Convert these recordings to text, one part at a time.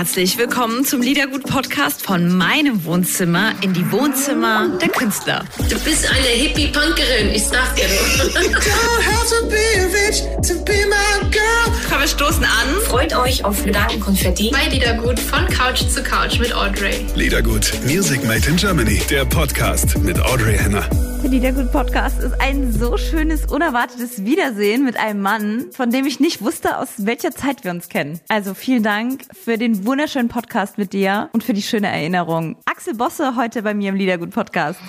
herzlich willkommen zum Liedergut-Podcast von meinem Wohnzimmer in die Wohnzimmer der Künstler. Du bist eine Hippie-Punkerin, ich sag dir Komm, wir stoßen an. Freut euch auf Gedankenkonfetti bei Liedergut von Couch zu Couch mit Audrey. Liedergut, Music Made in Germany, der Podcast mit Audrey Henner. Der Liedergut-Podcast ist ein so schönes, unerwartetes Wiedersehen mit einem Mann, von dem ich nicht wusste, aus welcher Zeit wir uns kennen. Also vielen Dank für den wunderschönen Podcast mit dir und für die schöne Erinnerung. Axel Bosse heute bei mir im Liedergut-Podcast.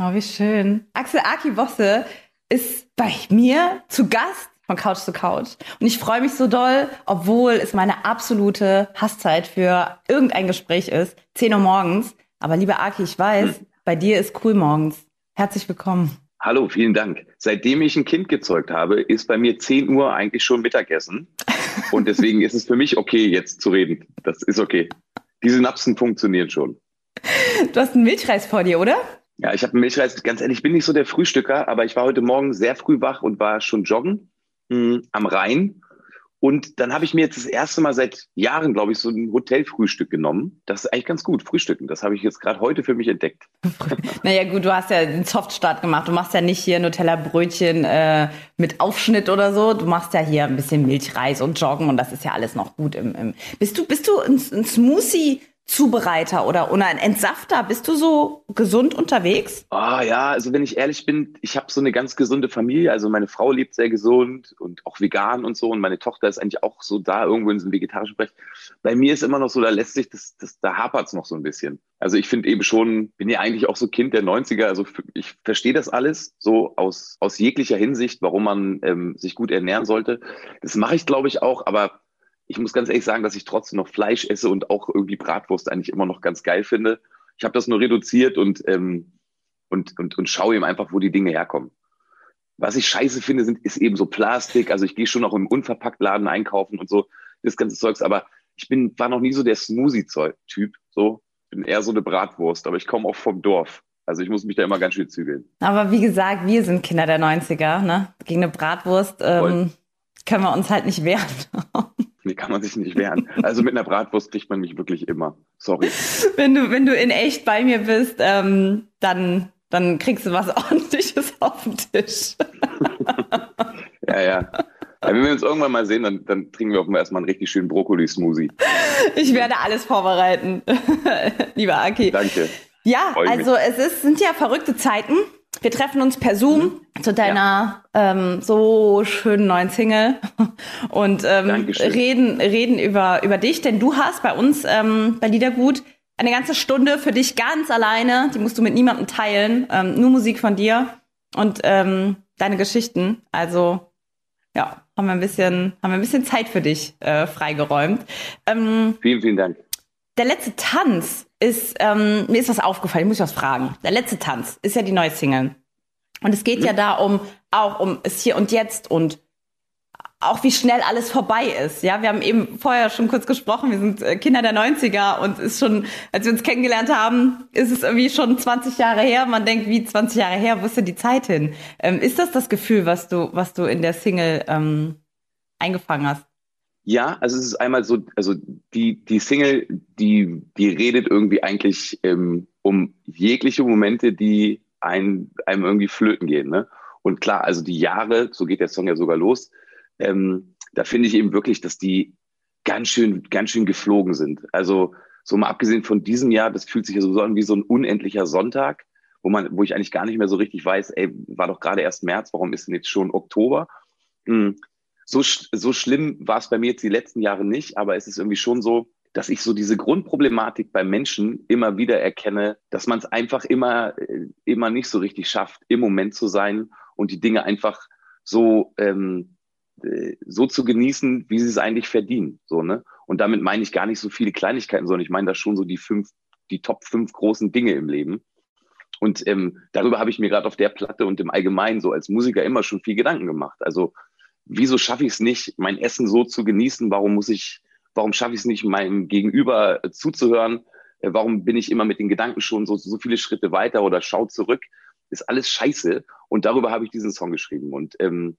Oh, wie schön. Axel Aki Bosse ist bei mir zu Gast von Couch zu Couch. Und ich freue mich so doll, obwohl es meine absolute Hasszeit für irgendein Gespräch ist. 10 Uhr morgens. Aber lieber Aki, ich weiß. Bei dir ist cool morgens. Herzlich willkommen. Hallo, vielen Dank. Seitdem ich ein Kind gezeugt habe, ist bei mir 10 Uhr eigentlich schon Mittagessen. Und deswegen ist es für mich okay, jetzt zu reden. Das ist okay. Die Synapsen funktionieren schon. Du hast einen Milchreis vor dir, oder? Ja, ich habe einen Milchreis. Ganz ehrlich, ich bin nicht so der Frühstücker, aber ich war heute Morgen sehr früh wach und war schon joggen mh, hm, am Rhein und dann habe ich mir jetzt das erste Mal seit Jahren, glaube ich, so ein Hotelfrühstück genommen. Das ist eigentlich ganz gut, Frühstücken. Das habe ich jetzt gerade heute für mich entdeckt. naja gut, du hast ja den Softstart gemacht. Du machst ja nicht hier Nutella-Brötchen äh, mit Aufschnitt oder so. Du machst ja hier ein bisschen Milchreis und Joggen und das ist ja alles noch gut. Im, im bist du, bist du ein, ein Smoothie Zubereiter oder, oder ein Entsafter? Bist du so gesund unterwegs? Ah ja, also wenn ich ehrlich bin, ich habe so eine ganz gesunde Familie. Also meine Frau lebt sehr gesund und auch vegan und so. Und meine Tochter ist eigentlich auch so da irgendwo in so einem vegetarischen Bereich. Bei mir ist immer noch so, da lässt sich das, das da hapert es noch so ein bisschen. Also ich finde eben schon, bin ja eigentlich auch so Kind der 90er. Also ich verstehe das alles so aus, aus jeglicher Hinsicht, warum man ähm, sich gut ernähren sollte. Das mache ich, glaube ich, auch, aber ich muss ganz ehrlich sagen, dass ich trotzdem noch Fleisch esse und auch irgendwie Bratwurst eigentlich immer noch ganz geil finde. Ich habe das nur reduziert und, ähm, und, und, und schaue eben einfach, wo die Dinge herkommen. Was ich scheiße finde, sind, ist eben so Plastik. Also ich gehe schon noch im Unverpacktladen einkaufen und so, das ganze Zeugs. Aber ich bin, war noch nie so der Smoothie-Typ. So, bin eher so eine Bratwurst, aber ich komme auch vom Dorf. Also ich muss mich da immer ganz schön zügeln. Aber wie gesagt, wir sind Kinder der 90er, ne? Gegen eine Bratwurst ähm, können wir uns halt nicht wehren. Nee, kann man sich nicht wehren. Also mit einer Bratwurst kriegt man mich wirklich immer. Sorry. Wenn du, wenn du in echt bei mir bist, ähm, dann, dann kriegst du was ordentliches auf den Tisch. ja, ja. Wenn wir uns irgendwann mal sehen, dann, dann trinken wir mal erstmal einen richtig schönen Brokkoli-Smoothie. Ich werde alles vorbereiten, lieber Aki. Danke. Ja, also es ist, sind ja verrückte Zeiten. Wir treffen uns per Zoom mhm. zu deiner ja. ähm, so schönen neuen Single und ähm, reden, reden über, über dich, denn du hast bei uns ähm, bei Liedergut eine ganze Stunde für dich ganz alleine, die musst du mit niemandem teilen, ähm, nur Musik von dir und ähm, deine Geschichten. Also ja, haben wir ein bisschen, haben wir ein bisschen Zeit für dich äh, freigeräumt. Ähm, vielen, vielen Dank. Der letzte Tanz ist, ähm, mir ist was aufgefallen, ich muss was fragen. Der letzte Tanz ist ja die neue Single. Und es geht mhm. ja da um, auch um es hier und jetzt und auch wie schnell alles vorbei ist. Ja, wir haben eben vorher schon kurz gesprochen, wir sind äh, Kinder der 90er und ist schon, als wir uns kennengelernt haben, ist es irgendwie schon 20 Jahre her. Man denkt, wie 20 Jahre her, wo ist denn die Zeit hin? Ähm, ist das das Gefühl, was du, was du in der Single ähm, eingefangen hast? Ja, also es ist einmal so, also die, die Single, die, die redet irgendwie eigentlich ähm, um jegliche Momente, die ein, einem irgendwie flöten gehen. Ne? Und klar, also die Jahre, so geht der Song ja sogar los, ähm, da finde ich eben wirklich, dass die ganz schön, ganz schön geflogen sind. Also so mal abgesehen von diesem Jahr, das fühlt sich ja so an wie so ein unendlicher Sonntag, wo man, wo ich eigentlich gar nicht mehr so richtig weiß, ey, war doch gerade erst März, warum ist denn jetzt schon Oktober? Hm so, so schlimm war es bei mir jetzt die letzten Jahre nicht, aber es ist irgendwie schon so, dass ich so diese Grundproblematik beim Menschen immer wieder erkenne, dass man es einfach immer, äh, immer nicht so richtig schafft, im Moment zu sein und die Dinge einfach so, ähm, äh, so zu genießen, wie sie es eigentlich verdienen. So, ne? Und damit meine ich gar nicht so viele Kleinigkeiten, sondern ich meine da schon so die fünf, die Top fünf großen Dinge im Leben. Und ähm, darüber habe ich mir gerade auf der Platte und im Allgemeinen so als Musiker immer schon viel Gedanken gemacht. Also wieso schaffe ich es nicht, mein Essen so zu genießen? Warum muss ich, warum schaffe ich es nicht, meinem Gegenüber äh, zuzuhören? Äh, warum bin ich immer mit den Gedanken schon so, so viele Schritte weiter oder schau zurück? Ist alles scheiße. Und darüber habe ich diesen Song geschrieben. Und ähm,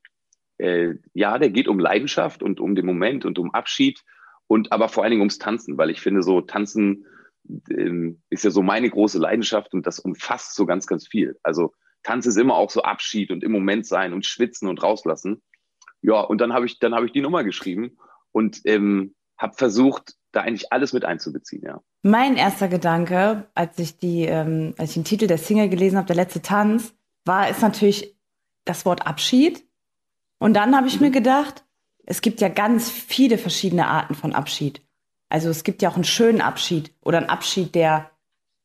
äh, ja, der geht um Leidenschaft und um den Moment und um Abschied Und aber vor allen Dingen ums Tanzen, weil ich finde, so Tanzen ähm, ist ja so meine große Leidenschaft und das umfasst so ganz, ganz viel. Also Tanz ist immer auch so Abschied und im Moment sein und schwitzen und rauslassen. Ja, und dann habe ich, dann habe ich die Nummer geschrieben und ähm, habe versucht, da eigentlich alles mit einzubeziehen, ja. Mein erster Gedanke, als ich die, ähm, als ich den Titel der Single gelesen habe, der letzte Tanz, war, ist natürlich das Wort Abschied. Und dann habe ich mhm. mir gedacht, es gibt ja ganz viele verschiedene Arten von Abschied. Also es gibt ja auch einen schönen Abschied oder einen Abschied, der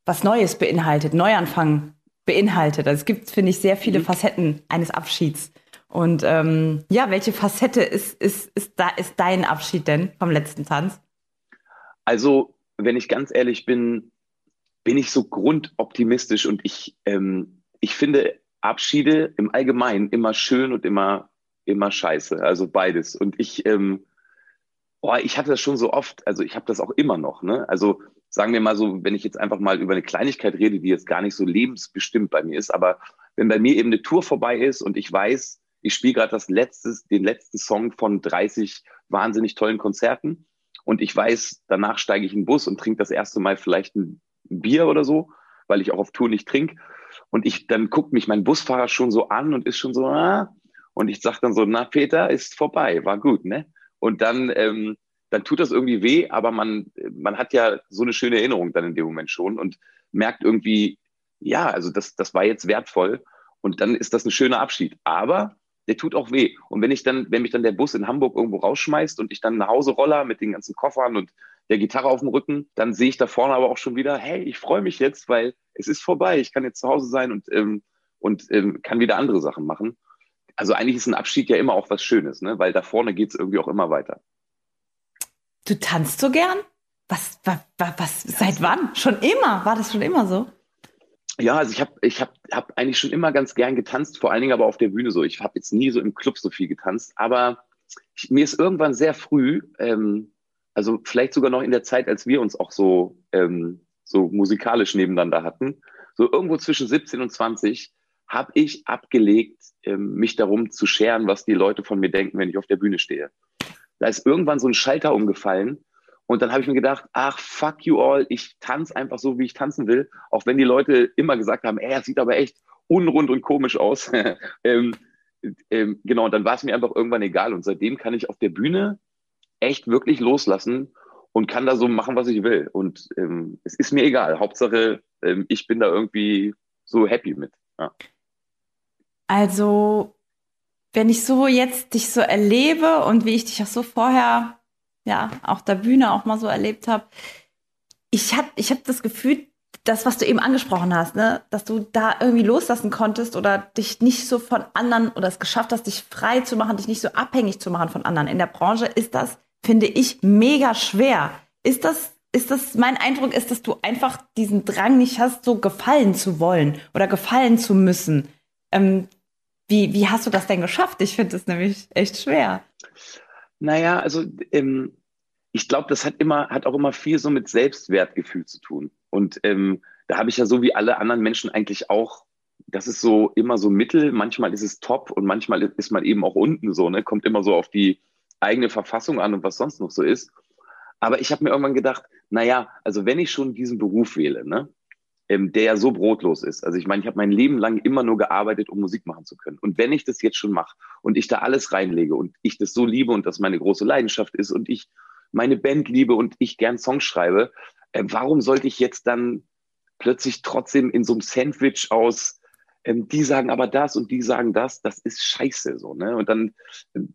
was Neues beinhaltet, Neuanfang beinhaltet. Also es gibt, finde ich, sehr viele mhm. Facetten eines Abschieds. Und ähm, ja, welche Facette ist, ist, ist, da, ist dein Abschied denn vom letzten Tanz? Also, wenn ich ganz ehrlich bin, bin ich so grundoptimistisch und ich, ähm, ich finde Abschiede im Allgemeinen immer schön und immer, immer scheiße. Also beides. Und ich, ähm, oh, ich hatte das schon so oft, also ich habe das auch immer noch. Ne? Also sagen wir mal so, wenn ich jetzt einfach mal über eine Kleinigkeit rede, die jetzt gar nicht so lebensbestimmt bei mir ist, aber wenn bei mir eben eine Tour vorbei ist und ich weiß, ich spiele gerade das letztes, den letzten Song von 30 wahnsinnig tollen Konzerten und ich weiß, danach steige ich in den Bus und trinke das erste Mal vielleicht ein Bier oder so, weil ich auch auf Tour nicht trinke. Und ich, dann guckt mich mein Busfahrer schon so an und ist schon so, ah, und ich sage dann so, na Peter, ist vorbei, war gut, ne? Und dann, ähm, dann tut das irgendwie weh, aber man, man hat ja so eine schöne Erinnerung dann in dem Moment schon und merkt irgendwie, ja, also das, das war jetzt wertvoll und dann ist das ein schöner Abschied. Aber der tut auch weh. Und wenn ich dann, wenn mich dann der Bus in Hamburg irgendwo rausschmeißt und ich dann nach Hause roller mit den ganzen Koffern und der Gitarre auf dem Rücken, dann sehe ich da vorne aber auch schon wieder, hey, ich freue mich jetzt, weil es ist vorbei. Ich kann jetzt zu Hause sein und, ähm, und ähm, kann wieder andere Sachen machen. Also eigentlich ist ein Abschied ja immer auch was Schönes, ne? weil da vorne geht es irgendwie auch immer weiter. Du tanzt so gern? Was, was, was, seit wann? Schon immer? War das schon immer so? Ja, also ich habe ich hab, hab eigentlich schon immer ganz gern getanzt, vor allen Dingen aber auf der Bühne so. Ich habe jetzt nie so im Club so viel getanzt, aber ich, mir ist irgendwann sehr früh, ähm, also vielleicht sogar noch in der Zeit, als wir uns auch so, ähm, so musikalisch nebeneinander hatten, so irgendwo zwischen 17 und 20, habe ich abgelegt, ähm, mich darum zu scheren, was die Leute von mir denken, wenn ich auf der Bühne stehe. Da ist irgendwann so ein Schalter umgefallen und dann habe ich mir gedacht, ach, fuck you all, ich tanze einfach so, wie ich tanzen will. Auch wenn die Leute immer gesagt haben, ey, er sieht aber echt unrund und komisch aus. ähm, ähm, genau, und dann war es mir einfach irgendwann egal. Und seitdem kann ich auf der Bühne echt wirklich loslassen und kann da so machen, was ich will. Und ähm, es ist mir egal. Hauptsache, ähm, ich bin da irgendwie so happy mit. Ja. Also, wenn ich so jetzt dich so erlebe und wie ich dich auch so vorher ja, auch der Bühne auch mal so erlebt habe. Ich habe ich hab das Gefühl, das, was du eben angesprochen hast, ne, dass du da irgendwie loslassen konntest oder dich nicht so von anderen oder es geschafft hast, dich frei zu machen, dich nicht so abhängig zu machen von anderen. In der Branche ist das, finde ich, mega schwer. Ist das, ist das, mein Eindruck ist, dass du einfach diesen Drang nicht hast, so gefallen zu wollen oder gefallen zu müssen. Ähm, wie, wie hast du das denn geschafft? Ich finde das nämlich echt schwer. Naja, also ähm, ich glaube, das hat immer, hat auch immer viel so mit Selbstwertgefühl zu tun. Und ähm, da habe ich ja so wie alle anderen Menschen eigentlich auch, das ist so immer so Mittel, manchmal ist es top und manchmal ist man eben auch unten so, ne? Kommt immer so auf die eigene Verfassung an und was sonst noch so ist. Aber ich habe mir irgendwann gedacht, naja, also wenn ich schon diesen Beruf wähle, ne, ähm, der ja so brotlos ist. Also ich meine, ich habe mein Leben lang immer nur gearbeitet, um Musik machen zu können. Und wenn ich das jetzt schon mache und ich da alles reinlege und ich das so liebe und das meine große Leidenschaft ist und ich meine Band liebe und ich gern Songs schreibe, äh, warum sollte ich jetzt dann plötzlich trotzdem in so einem Sandwich aus ähm, die sagen aber das und die sagen das, das ist scheiße so, ne? Und dann,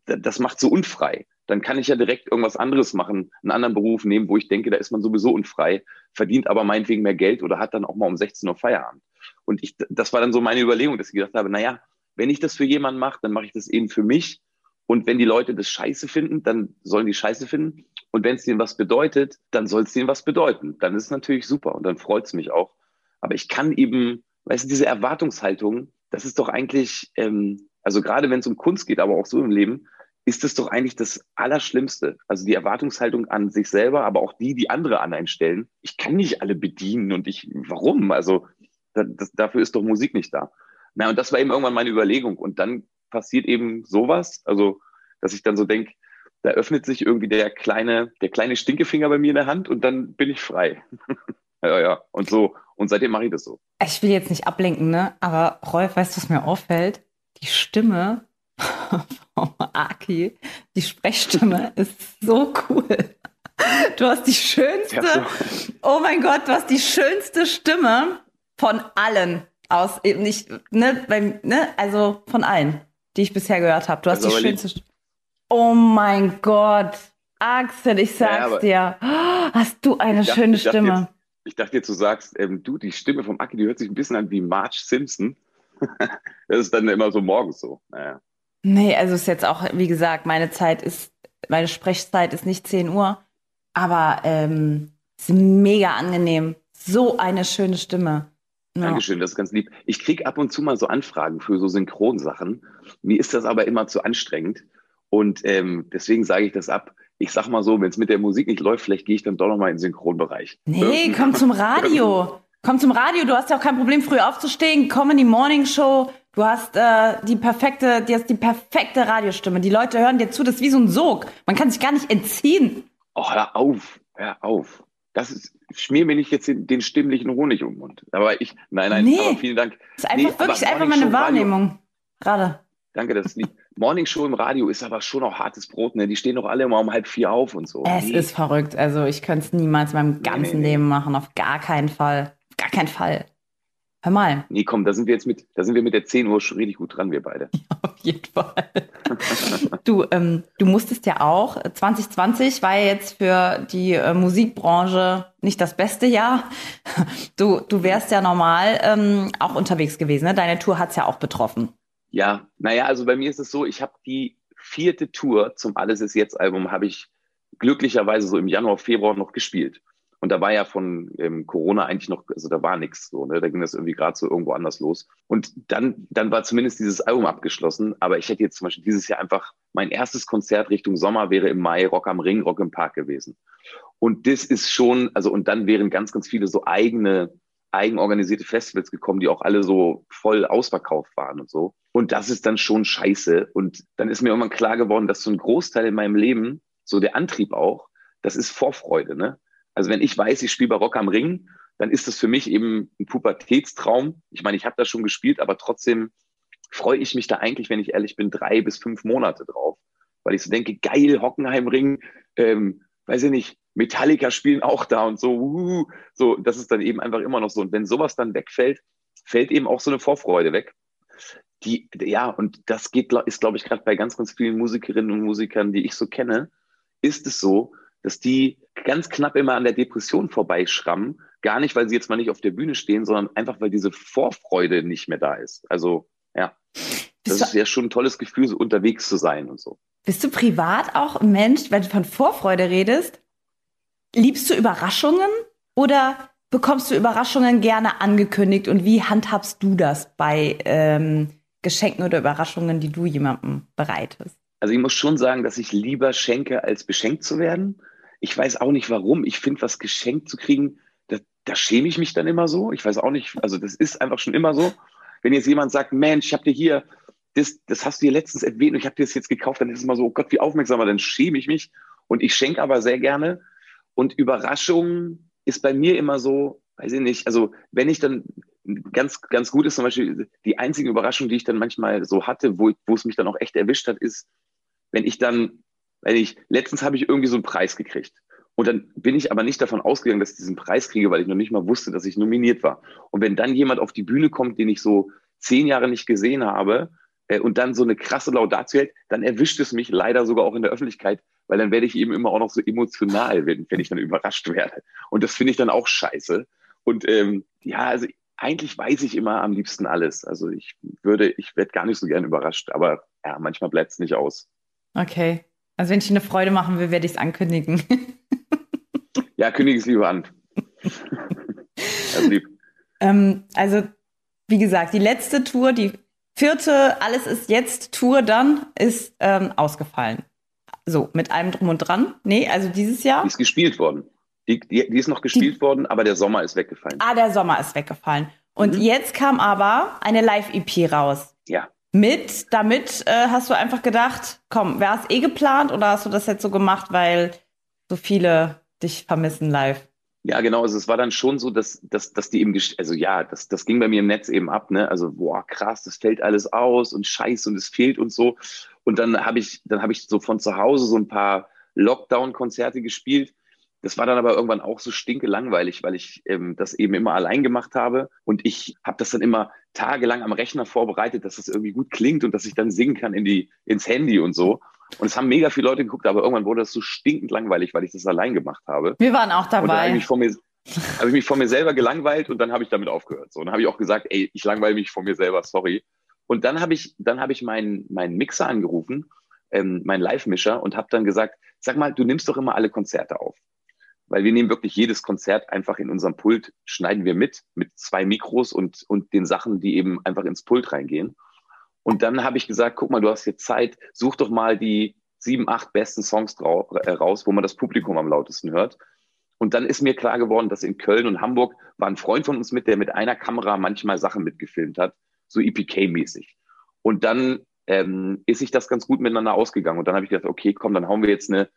das macht so unfrei dann kann ich ja direkt irgendwas anderes machen, einen anderen Beruf nehmen, wo ich denke, da ist man sowieso unfrei, verdient aber meinetwegen mehr Geld oder hat dann auch mal um 16 Uhr Feierabend. Und ich, das war dann so meine Überlegung, dass ich gedacht habe, naja, wenn ich das für jemanden mache, dann mache ich das eben für mich. Und wenn die Leute das scheiße finden, dann sollen die scheiße finden. Und wenn es denen was bedeutet, dann soll es denen was bedeuten. Dann ist es natürlich super und dann freut es mich auch. Aber ich kann eben, weißt du, diese Erwartungshaltung, das ist doch eigentlich, ähm, also gerade wenn es um Kunst geht, aber auch so im Leben, ist es doch eigentlich das Allerschlimmste. Also die Erwartungshaltung an sich selber, aber auch die, die andere an einen stellen. Ich kann nicht alle bedienen und ich, warum? Also das, dafür ist doch Musik nicht da. Na, und das war eben irgendwann meine Überlegung. Und dann passiert eben sowas, also dass ich dann so denke, da öffnet sich irgendwie der kleine, der kleine Stinkefinger bei mir in der Hand und dann bin ich frei. ja, ja. Und so, und seitdem mache ich das so. Ich will jetzt nicht ablenken, ne? Aber Rolf, weißt du, was mir auffällt? Die Stimme vom Aki, die Sprechstimme ist so cool. Du hast die schönste, Ja, oh mein Gott, du hast die schönste Stimme von allen aus, eben nicht, ne, beim, ne, also von allen, die ich bisher gehört habe. Du hast ist die schönste Stimme. Oh mein Gott, Axel, ich sag's aber- dir, oh, hast du eine dachte- schöne ich dachte Stimme. Jetzt, ich dachte jetzt, du sagst, ähm, du, die Stimme vom Aki, die hört sich ein bisschen an wie Marge Simpson. das ist dann immer so morgens so. Naja. Nee, also ist jetzt auch, wie gesagt, meine Zeit ist, meine Sprechzeit ist nicht 10 Uhr, aber ähm, ist mega angenehm. So eine schöne Stimme. Ja. Dankeschön, das ist ganz lieb. Ich krieg ab und zu mal so Anfragen für so Synchronsachen. Mir ist das aber immer zu anstrengend. Und ähm, deswegen sage ich das ab. Ich sag mal so, wenn es mit der Musik nicht läuft, vielleicht gehe ich dann doch noch mal in den Synchronbereich. Nee, komm zum Radio. Komm zum Radio. Du hast ja auch kein Problem, früh aufzustehen. Komm in die Morning Show. Du hast äh, die perfekte, du hast die perfekte Radiostimme. Die Leute hören dir zu. Das ist wie so ein Sog. Man kann sich gar nicht entziehen. Oh, hör auf, hör auf. Das ist, schmier mir nicht jetzt den, den stimmlichen Honig um den Mund. Aber ich, nein, nein, Nee. aber vielen Dank. Das ist einfach Nee, wirklich einfach meine Wahrnehmung. Gerade. Danke, das ist lieb. Morning Show im Radio ist aber schon auch hartes Brot, ne? Die stehen doch alle immer um halb vier auf und so. Es Nee. ist verrückt. Also ich könnte es niemals in meinem ganzen nee. Leben machen. Auf gar keinen Fall. Gar keinen Fall. Hör mal. Nee, komm, da sind wir jetzt mit, da sind wir mit der 10 Uhr schon richtig gut dran, wir beide. Auf jeden Fall. Du, ähm, du musstest ja auch, 2020 war ja jetzt für die äh, Musikbranche nicht das beste Jahr. Du, du wärst ja normal ähm, auch unterwegs gewesen. Ne? Deine Tour hat's ja auch betroffen. Ja, naja, also bei mir ist es so, ich habe die vierte Tour zum Alles ist jetzt Album habe ich glücklicherweise so im Januar, Februar noch gespielt. Und da war ja von ähm, Corona eigentlich noch, also da war nichts so, ne? Da ging das irgendwie gerade so irgendwo anders los. Und dann, dann war zumindest dieses Album abgeschlossen. Aber ich hätte jetzt zum Beispiel dieses Jahr einfach mein erstes Konzert Richtung Sommer wäre im Mai Rock am Ring, Rock im Park gewesen. Und das ist schon, also und dann wären ganz, ganz viele so eigene, eigenorganisierte Festivals gekommen, die auch alle so voll ausverkauft waren und so. Und das ist dann schon scheiße. Und dann ist mir irgendwann klar geworden, dass so ein Großteil in meinem Leben, so der Antrieb auch, das ist Vorfreude, ne? Also wenn ich weiß, ich spiele bei Rock am Ring, dann ist das für mich eben ein Pubertätstraum. Ich meine, ich habe das schon gespielt, aber trotzdem freue ich mich da eigentlich, wenn ich ehrlich bin, drei bis fünf Monate drauf. Weil ich so denke, geil, Hockenheimring, ähm, weiß ich nicht, Metallica spielen auch da und so, uh, so, das ist dann eben einfach immer noch so. Und wenn sowas dann wegfällt, fällt eben auch so eine Vorfreude weg. Die, ja, und das geht, ist, glaube ich, gerade bei ganz, ganz vielen Musikerinnen und Musikern, die ich so kenne, ist es so, dass die ganz knapp immer an der Depression vorbeischrammen. Gar nicht, weil sie jetzt mal nicht auf der Bühne stehen, sondern einfach, weil diese Vorfreude nicht mehr da ist. Also, ja. Das ist ja schon ein tolles Gefühl, so unterwegs zu sein und so. Bist du privat auch ein Mensch, wenn du von Vorfreude redest? Liebst du Überraschungen oder bekommst du Überraschungen gerne angekündigt und wie handhabst du das bei ähm, Geschenken oder Überraschungen, die du jemandem bereitest? Also ich muss schon sagen, dass ich lieber schenke, als beschenkt zu werden. Ich weiß auch nicht warum. Ich finde, was geschenkt zu kriegen, da, da schäme ich mich dann immer so. Ich weiß auch nicht, also das ist einfach schon immer so. Wenn jetzt jemand sagt, Mensch, ich habe dir hier, das, das hast du dir letztens erwähnt und ich habe dir das jetzt gekauft, dann ist es immer so, oh Gott, wie aufmerksam, dann schäme ich mich. Und ich schenke aber sehr gerne. Und Überraschung ist bei mir immer so, weiß ich nicht, also wenn ich dann ganz, ganz gut ist zum Beispiel die einzige Überraschung, die ich dann manchmal so hatte, wo, wo es mich dann auch echt erwischt hat, ist, wenn ich dann, wenn ich, letztens habe ich irgendwie so einen Preis gekriegt. Und dann bin ich aber nicht davon ausgegangen, dass ich diesen Preis kriege, weil ich noch nicht mal wusste, dass ich nominiert war. Und wenn dann jemand auf die Bühne kommt, den ich so zehn Jahre nicht gesehen habe, äh, und dann so eine krasse Laudatio hält, dann erwischt es mich leider sogar auch in der Öffentlichkeit, weil dann werde ich eben immer auch noch so emotional, wenn, wenn ich dann überrascht werde. Und das finde ich dann auch scheiße. Und ähm, ja, also eigentlich weiß ich immer am liebsten alles. Also ich würde, ich werde gar nicht so gern überrascht, aber ja, manchmal bleibt es nicht aus. Okay. Also wenn ich eine Freude machen will, werde ich es ankündigen. Ja, kündige es lieber an. also lieb. ähm, also, wie gesagt, die letzte Tour, die vierte Alles ist jetzt Tour dann, ist ähm, ausgefallen. So, mit allem drum und dran. Nee, also dieses Jahr. Die ist gespielt worden. Die, die, die ist noch gespielt worden, aber der Sommer ist weggefallen. Ah, der Sommer ist weggefallen. Und Mhm. jetzt kam aber eine Live-EP raus. Ja. Mit. Damit äh, hast du einfach gedacht, komm, wäre es eh geplant oder hast du das jetzt so gemacht, weil so viele dich vermissen live? Ja, genau. Also es war dann schon so, dass, dass, dass die eben, also ja, das, das ging bei mir im Netz eben ab, ne? Also, boah, krass, das fällt alles aus und scheiße und es fehlt und so. Und dann habe ich, dann habe ich so von zu Hause so ein paar Lockdown-Konzerte gespielt. Das war dann aber irgendwann auch so stinke langweilig, weil ich ähm, das eben immer allein gemacht habe. Und ich habe das dann immer tagelang am Rechner vorbereitet, dass das irgendwie gut klingt und dass ich dann singen kann in die, ins Handy und so. Und es haben mega viele Leute geguckt, aber irgendwann wurde das so stinkend langweilig, weil ich das allein gemacht habe. Wir waren auch dabei. Und dann habe ich mich vor mir, habe ich mich vor mir selber gelangweilt und dann habe ich damit aufgehört. So, und dann habe ich auch gesagt, ey, ich langweile mich vor mir selber, sorry. Und dann habe ich, dann habe ich meinen, meinen Mixer angerufen, ähm, meinen Live-Mischer und habe dann gesagt, sag mal, du nimmst doch immer alle Konzerte auf. Weil wir nehmen wirklich jedes Konzert einfach in unserem Pult, schneiden wir mit, mit zwei Mikros und, und den Sachen, die eben einfach ins Pult reingehen. Und dann habe ich gesagt, guck mal, du hast jetzt Zeit, such doch mal die sieben, acht besten Songs äh, raus, wo man das Publikum am lautesten hört. Und dann ist mir klar geworden, dass in Köln und Hamburg war ein Freund von uns mit, der mit einer Kamera manchmal Sachen mitgefilmt hat, so EPK-mäßig. Und dann ähm, ist sich das ganz gut miteinander ausgegangen. Und dann habe ich gedacht, okay, komm, dann hauen wir jetzt eine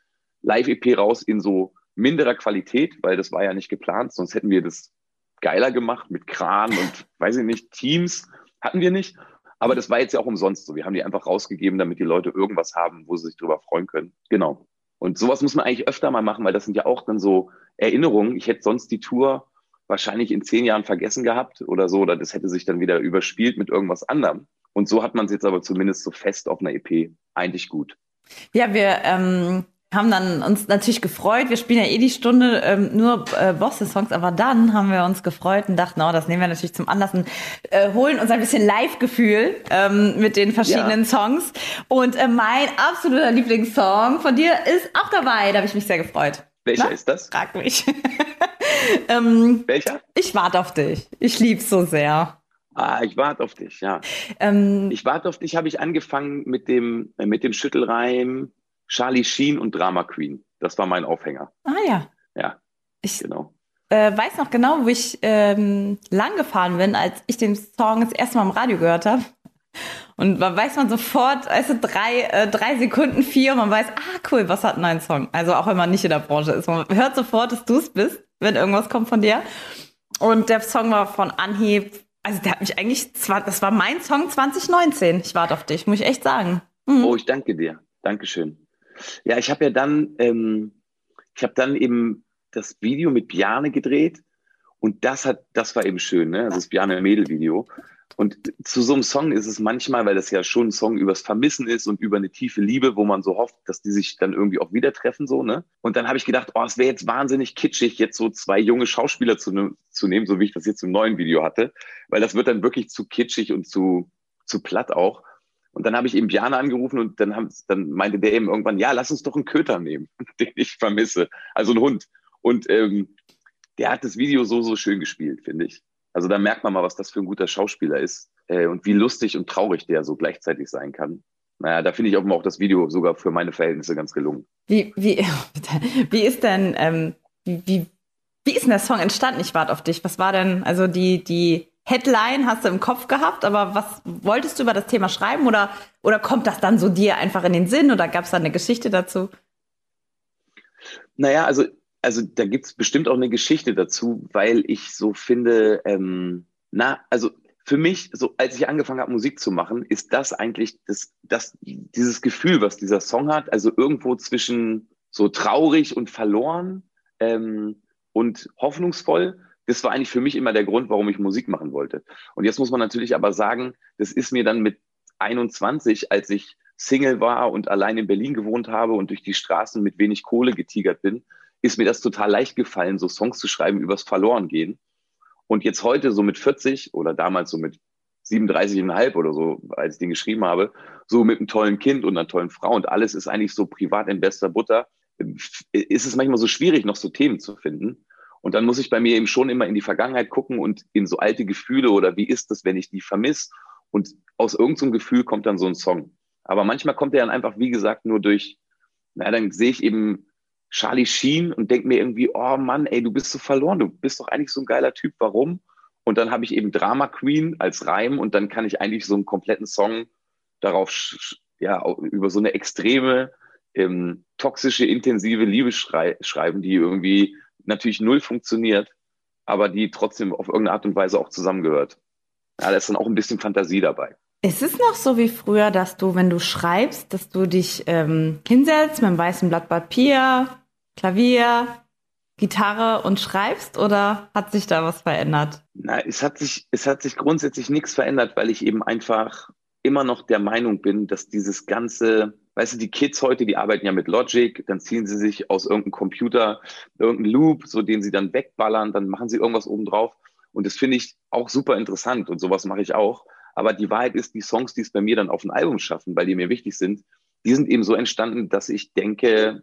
Live-EP raus in so minderer Qualität, weil das war ja nicht geplant, sonst hätten wir das geiler gemacht mit Kran und weiß ich nicht, Teams hatten wir nicht. Aber das war jetzt ja auch umsonst so. Wir haben die einfach rausgegeben, damit die Leute irgendwas haben, wo sie sich drüber freuen können. Genau. Und sowas muss man eigentlich öfter mal machen, weil das sind ja auch dann so Erinnerungen. Ich hätte sonst die Tour wahrscheinlich in zehn Jahren vergessen gehabt oder so, oder das hätte sich dann wieder überspielt mit irgendwas anderem. Und so hat man es jetzt aber zumindest so fest auf einer EP eigentlich gut. Ja, wir ähm, haben dann uns natürlich gefreut. Wir spielen ja eh die Stunde ähm, nur äh, Bosse-Songs, aber dann haben wir uns gefreut und dachten, oh, das nehmen wir natürlich zum Anlass und äh, holen uns ein bisschen Live-Gefühl ähm, mit den verschiedenen ja. Songs. Und äh, mein absoluter Lieblingssong von dir ist auch dabei. Da habe ich mich sehr gefreut. Welcher Na? ist das? Frag mich. ähm, Welcher? Ich warte auf dich. Ich lieb's so sehr. Ah, ich warte auf dich, ja. Ähm, ich warte auf dich habe ich angefangen mit dem, äh, mit dem Schüttelreim Charlie Sheen und Drama Queen. Das war mein Aufhänger. Ah ja. Ja. Ich genau. Äh, weiß noch genau, wo ich ähm, lang gefahren bin, als ich den Song das erste Mal im Radio gehört habe. Und man weiß man sofort, also drei, äh, drei Sekunden, vier, und man weiß, ah cool, was hat ein neuer Song? Also auch wenn man nicht in der Branche ist. Man hört sofort, dass du es bist, wenn irgendwas kommt von dir. Und der Song war von Anhieb, also der hat mich eigentlich, das war mein Song 2019. Ich warte auf dich, muss ich echt sagen. Mhm. Oh, ich danke dir. Dankeschön. Ja, ich habe ja dann, ähm, ich habe dann eben das Video mit Bjane gedreht und das hat, das war eben schön, ne? Also das Bjane Mädel Video. Und zu so einem Song ist es manchmal, weil das ja schon ein Song übers Vermissen ist und über eine tiefe Liebe, wo man so hofft, dass die sich dann irgendwie auch wieder treffen, so, ne? Und dann habe ich gedacht, oh, es wäre jetzt wahnsinnig kitschig, jetzt so zwei junge Schauspieler zu, ne, zu nehmen, so wie ich das jetzt im neuen Video hatte, weil das wird dann wirklich zu kitschig und zu, zu platt auch. Und dann habe ich eben Bjane angerufen und dann, haben, dann meinte der eben irgendwann, ja, lass uns doch einen Köter nehmen, den ich vermisse. Also einen Hund. Und ähm, der hat das Video so, so schön gespielt, finde ich. Also da merkt man mal, was das für ein guter Schauspieler ist äh, und wie lustig und traurig der so gleichzeitig sein kann. Naja, da finde ich auch, auch das Video sogar für meine Verhältnisse ganz gelungen. Wie, wie, wie ist denn, ähm, wie, wie, wie ist denn der Song entstanden? Ich warte auf dich. Was war denn, also die, die Headline hast du im Kopf gehabt, aber was wolltest du über das Thema schreiben oder, oder kommt das dann so dir einfach in den Sinn oder gab es da eine Geschichte dazu? Naja, also, also da gibt es bestimmt auch eine Geschichte dazu, weil ich so finde, ähm, na, also für mich, so als ich angefangen habe, Musik zu machen, ist das eigentlich das, das, dieses Gefühl, was dieser Song hat, also irgendwo zwischen so traurig und verloren ähm, und hoffnungsvoll das war eigentlich für mich immer der Grund, warum ich Musik machen wollte. Und jetzt muss man natürlich aber sagen, das ist mir dann mit 21, als ich Single war und allein in Berlin gewohnt habe und durch die Straßen mit wenig Kohle getigert bin, ist mir das total leicht gefallen, so Songs zu schreiben übers Verlorengehen. Und jetzt heute so mit 40 oder damals so mit 37,5 oder so, als ich den geschrieben habe, so mit einem tollen Kind und einer tollen Frau und alles ist eigentlich so privat in bester Butter, ist es manchmal so schwierig, noch so Themen zu finden. Und dann muss ich bei mir eben schon immer in die Vergangenheit gucken und in so alte Gefühle oder wie ist das, wenn ich die vermisse? Und aus irgendeinem Gefühl kommt dann so ein Song. Aber manchmal kommt er dann einfach, wie gesagt, nur durch, naja, dann sehe ich eben Charlie Sheen und denke mir irgendwie, oh Mann, ey, du bist so verloren, du bist doch eigentlich so ein geiler Typ, warum? Und dann habe ich eben Drama Queen als Reim und dann kann ich eigentlich so einen kompletten Song darauf, ja, über so eine extreme, ähm, toxische, intensive Liebe schrei schreiben, die irgendwie natürlich null funktioniert, aber die trotzdem auf irgendeine Art und Weise auch zusammengehört. Ja, da ist dann auch ein bisschen Fantasie dabei. Ist es noch so wie früher, dass du, wenn du schreibst, dass du dich ähm, hinsetzt mit einem weißen Blatt Papier, Klavier, Gitarre und schreibst oder hat sich da was verändert? Na, es hat sich, es hat sich grundsätzlich nichts verändert, weil ich eben einfach immer noch der Meinung bin, dass dieses ganze, weißt du, die Kids heute, die arbeiten ja mit Logic, dann ziehen sie sich aus irgendeinem Computer irgendeinen Loop, so den sie dann wegballern, dann machen sie irgendwas obendrauf. Und das finde ich auch super interessant und sowas mache ich auch. Aber die Wahrheit ist, die Songs, die es bei mir dann auf ein Album schaffen, weil die mir wichtig sind, die sind eben so entstanden, dass ich denke,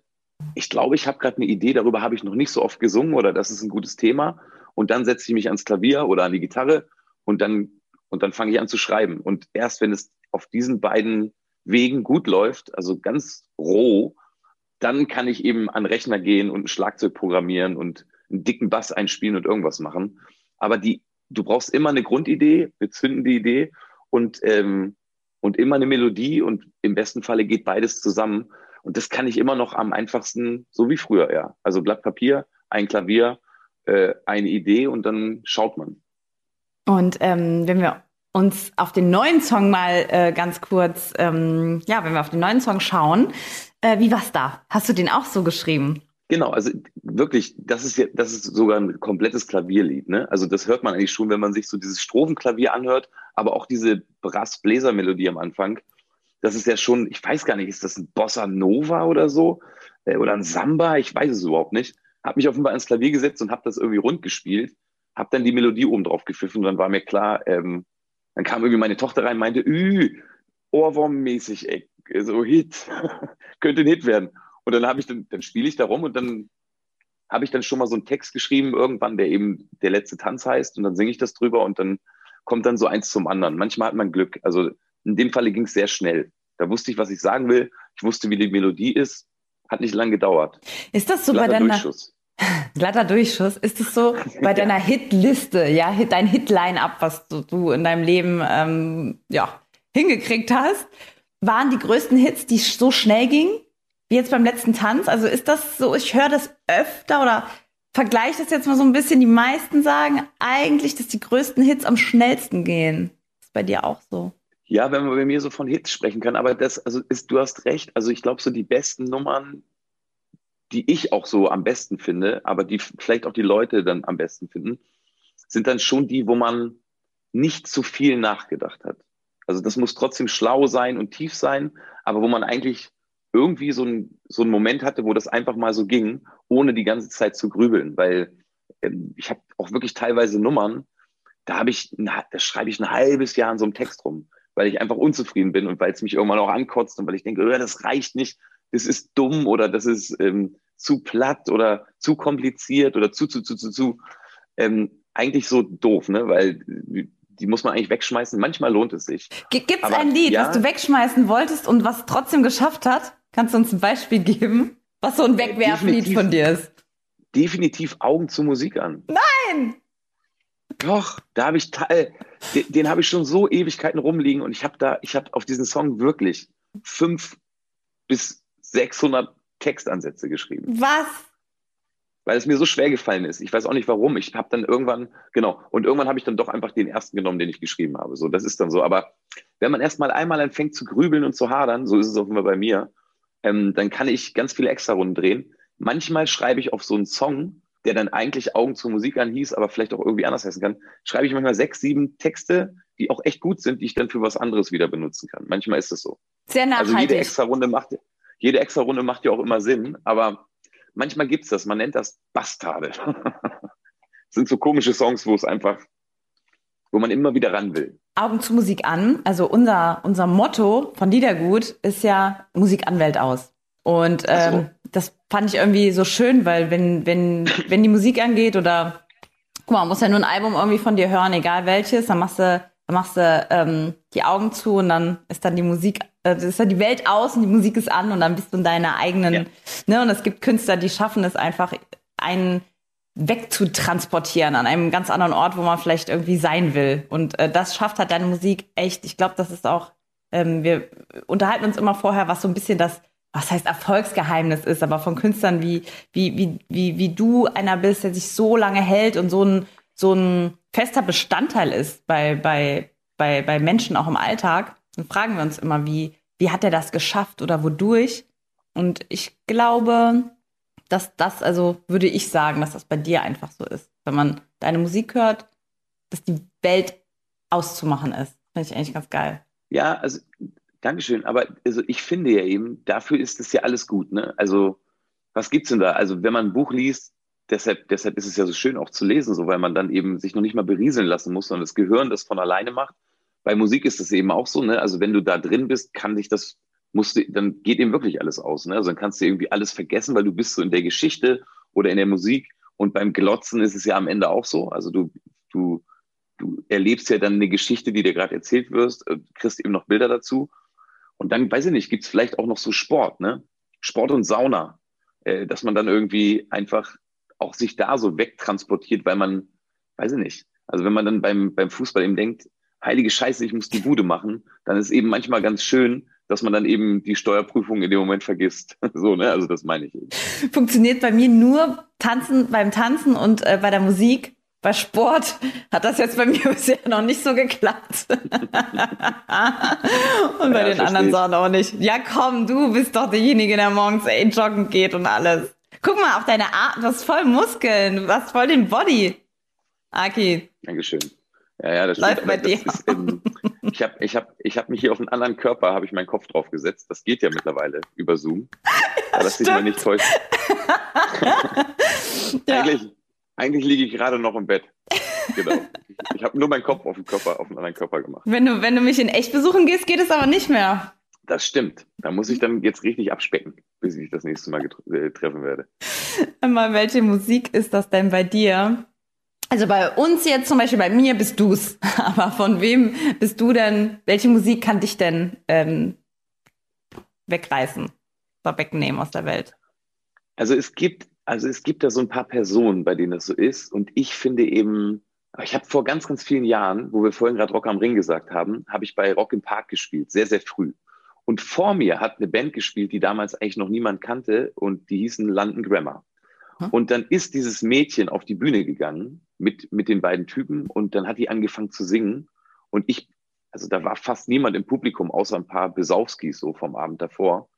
ich glaube, ich habe gerade eine Idee, darüber habe ich noch nicht so oft gesungen oder das ist ein gutes Thema. Und dann setze ich mich ans Klavier oder an die Gitarre und dann, und dann fange ich an zu schreiben. Und erst wenn es auf diesen beiden Wegen gut läuft, also ganz roh, dann kann ich eben an Rechner gehen und ein Schlagzeug programmieren und einen dicken Bass einspielen und irgendwas machen. Aber die, du brauchst immer eine Grundidee, eine zündende Idee und, ähm, und immer eine Melodie und im besten Falle geht beides zusammen. Und das kann ich immer noch am einfachsten, so wie früher, ja. Also Blatt Papier, ein Klavier, äh, eine Idee und dann schaut man. Und ähm, wenn wir uns auf den neuen Song mal äh, ganz kurz, ähm, ja, wenn wir auf den neuen Song schauen, äh, wie war's da? Hast du den auch so geschrieben? Genau, also wirklich, das ist ja, das ist sogar ein komplettes Klavierlied, ne? Also das hört man eigentlich schon, wenn man sich so dieses Strophenklavier anhört, aber auch diese Brass-Bläser-Melodie am Anfang das ist ja schon, ich weiß gar nicht, ist das ein Bossa Nova oder so? Äh, oder ein Samba? Ich weiß es überhaupt nicht. Habe mich offenbar ans Klavier gesetzt und habe das irgendwie rund gespielt, habe dann die Melodie oben drauf gepfiffen und dann war mir klar, ähm, dann kam irgendwie meine Tochter rein meinte, Ü, Ohrwurm-mäßig, ey, so Hit, könnte ein Hit werden. Und dann habe ich dann, dann spiele ich da rum und dann habe ich dann schon mal so einen Text geschrieben irgendwann, der eben der letzte Tanz heißt und dann singe ich das drüber und dann kommt dann so eins zum anderen. Manchmal hat man Glück. Also in dem Falle ging es sehr schnell. Da wusste ich, was ich sagen will. Ich wusste, wie die Melodie ist. Hat nicht lange gedauert. Ist das so Glatter bei deiner Durchschuss. Glatter Durchschuss. Ist es so bei deiner Hitliste, ja, dein Hit-Line-Up, was du, du, in deinem Leben ähm, ja, hingekriegt hast, waren die größten Hits, die so schnell gingen, wie jetzt beim letzten Tanz? Also ist das so, ich höre das öfter oder vergleiche das jetzt mal so ein bisschen. Die meisten sagen eigentlich, dass die größten Hits am schnellsten gehen. Ist bei dir auch so? Ja, wenn man bei mir so von Hits sprechen kann, aber das, also ist, du hast recht. Also ich glaube, so die besten Nummern, die ich auch so am besten finde, aber die vielleicht auch die Leute dann am besten finden, sind dann schon die, wo man nicht zu viel nachgedacht hat. Also das muss trotzdem schlau sein und tief sein, aber wo man eigentlich irgendwie so ein, so einen Moment hatte, wo das einfach mal so ging, ohne die ganze Zeit zu grübeln. Weil ähm, ich habe auch wirklich teilweise Nummern, da habe ich, da schreibe ich ein halbes Jahr an so einem Text rum weil ich einfach unzufrieden bin und weil es mich irgendwann auch ankotzt und weil ich denke, oh, das reicht nicht, das ist dumm oder das ist ähm, zu platt oder zu kompliziert oder zu, zu, zu, zu, zu. Ähm, eigentlich so doof, ne? Weil die muss man eigentlich wegschmeißen. Manchmal lohnt es sich. Gibt es ein Lied, ja, was du wegschmeißen wolltest und was trotzdem geschafft hat? Kannst du uns ein Beispiel geben, was so ein Wegwerflied von dir ist? Definitiv Augen zur Musik an. Nein! Doch, da habe ich Teil, den, den habe ich schon so Ewigkeiten rumliegen und ich habe da, ich habe auf diesen Song wirklich fünf bis 600 Textansätze geschrieben. Was? Weil es mir so schwer gefallen ist. Ich weiß auch nicht warum. Ich habe dann irgendwann, genau, und irgendwann habe ich dann doch einfach den ersten genommen, den ich geschrieben habe. So, das ist dann so. Aber wenn man erst mal einmal anfängt zu grübeln und zu hadern, so ist es auch immer bei mir, ähm, dann kann ich ganz viele Extra-Runden drehen. Manchmal schreibe ich auf so einen Song der dann eigentlich Augen zur Musik an hieß, aber vielleicht auch irgendwie anders heißen kann, schreibe ich manchmal sechs, sieben Texte, die auch echt gut sind, die ich dann für was anderes wieder benutzen kann. Manchmal ist es so. Sehr nachhaltig. Also jede extra Runde macht, jede extra Runde macht ja auch immer Sinn, aber manchmal gibt's das. Man nennt das Bastarde. das sind so komische Songs, wo es einfach, wo man immer wieder ran will. Augen zu Musik an. Also unser, unser Motto von Liedergut ist ja Musik an Welt aus. Und ähm, so. das fand ich irgendwie so schön, weil wenn, wenn, wenn die Musik angeht oder guck mal, man muss ja nur ein Album irgendwie von dir hören, egal welches, dann machst du, dann machst du ähm, die Augen zu und dann ist dann die Musik, äh, ist dann die Welt aus und die Musik ist an und dann bist du in deiner eigenen, ja. ne? Und es gibt Künstler, die schaffen es einfach, einen wegzutransportieren an einem ganz anderen Ort, wo man vielleicht irgendwie sein will. Und äh, das schafft halt deine Musik echt. Ich glaube, das ist auch ähm, wir unterhalten uns immer vorher, was so ein bisschen das, was heißt Erfolgsgeheimnis ist, aber von Künstlern wie, wie, wie, wie, wie du einer bist, der sich so lange hält und so ein, so ein fester Bestandteil ist bei, bei, bei, bei Menschen auch im Alltag, dann fragen wir uns immer, wie, wie hat er das geschafft oder wodurch? Und ich glaube, dass das, also würde ich sagen, dass das bei dir einfach so ist. Wenn man deine Musik hört, dass die Welt auszumachen ist. Finde ich eigentlich ganz geil. Ja, also Dankeschön. Aber also ich finde ja eben, dafür ist es ja alles gut. Ne? Also was gibt's denn da? Also wenn man ein Buch liest, deshalb, deshalb ist es ja so schön auch zu lesen, so weil man dann eben sich noch nicht mal berieseln lassen muss, sondern das Gehirn das von alleine macht. Bei Musik ist das eben auch so. Ne? Also wenn du da drin bist, kann dich das musst du, dann geht eben wirklich alles aus. Ne? Also dann kannst du irgendwie alles vergessen, weil du bist so in der Geschichte oder in der Musik. Und beim Glotzen ist es ja am Ende auch so. Also du, du, du erlebst ja dann eine Geschichte, die dir gerade erzählt wirst, äh, kriegst eben noch Bilder dazu. Und dann, weiß ich nicht, gibt's vielleicht auch noch so Sport, ne? Sport und Sauna, äh, dass man dann irgendwie einfach auch sich da so wegtransportiert, weil man, weiß ich nicht, also wenn man dann beim, beim Fußball eben denkt, heilige Scheiße, ich muss die Bude machen, dann ist eben manchmal ganz schön, dass man dann eben die Steuerprüfung in dem Moment vergisst. so, ne? Also das meine ich eben. Funktioniert bei mir nur tanzen beim Tanzen und äh, bei der Musik. Bei Sport hat das jetzt bei mir bisher noch nicht so geklappt. und bei ja, den anderen Sachen auch nicht. Ja, komm, du bist doch derjenige, der morgens ey, joggen geht und alles. Guck mal auf deine Art, du hast voll Muskeln, du hast voll den Body. Aki. Dankeschön. Ja, ja, das Läuft bei dir. Ist, ähm, ich habe ich hab, ich hab mich hier auf einen anderen Körper, habe ich meinen Kopf drauf gesetzt. Das geht ja mittlerweile über Zoom. Da lass dich mal nicht täuschen. ja. Eigentlich, eigentlich liege ich gerade noch im Bett. Genau. Ich habe nur meinen Kopf auf den Körper, auf einen anderen Körper gemacht. Wenn du, wenn du mich in echt besuchen gehst, geht es aber nicht mehr. Das stimmt. Da muss ich dann jetzt richtig abspecken, bis ich das nächste Mal äh, treffen werde. Einmal, welche Musik ist das denn bei dir? Also bei uns jetzt zum Beispiel, bei mir bist du's. Aber von wem bist du denn? Welche Musik kann dich denn ähm, wegreißen oder wegnehmen aus der Welt? Also es gibt, also es gibt da so ein paar Personen, bei denen das so ist. Und ich finde eben, ich habe vor ganz, ganz vielen Jahren, wo wir vorhin gerade Rock am Ring gesagt haben, habe ich bei Rock im Park gespielt, sehr, sehr früh. Und vor mir hat eine Band gespielt, die damals eigentlich noch niemand kannte und die hießen London Grammar. Hm? Und dann ist dieses Mädchen auf die Bühne gegangen mit, mit den beiden Typen und dann hat die angefangen zu singen. Und ich, also da war fast niemand im Publikum, außer ein paar Besauskis so vom Abend davor.